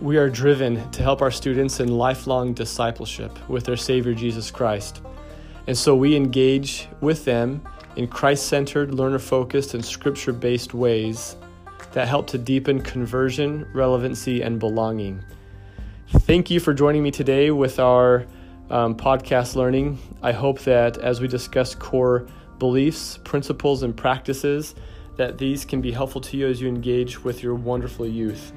we are driven to help our students in lifelong discipleship with their Savior Jesus Christ. And so we engage with them in Christ centered, learner focused, and scripture based ways that help to deepen conversion, relevancy, and belonging. Thank you for joining me today with our um, podcast learning. I hope that as we discuss core beliefs, principles, and practices, that these can be helpful to you as you engage with your wonderful youth.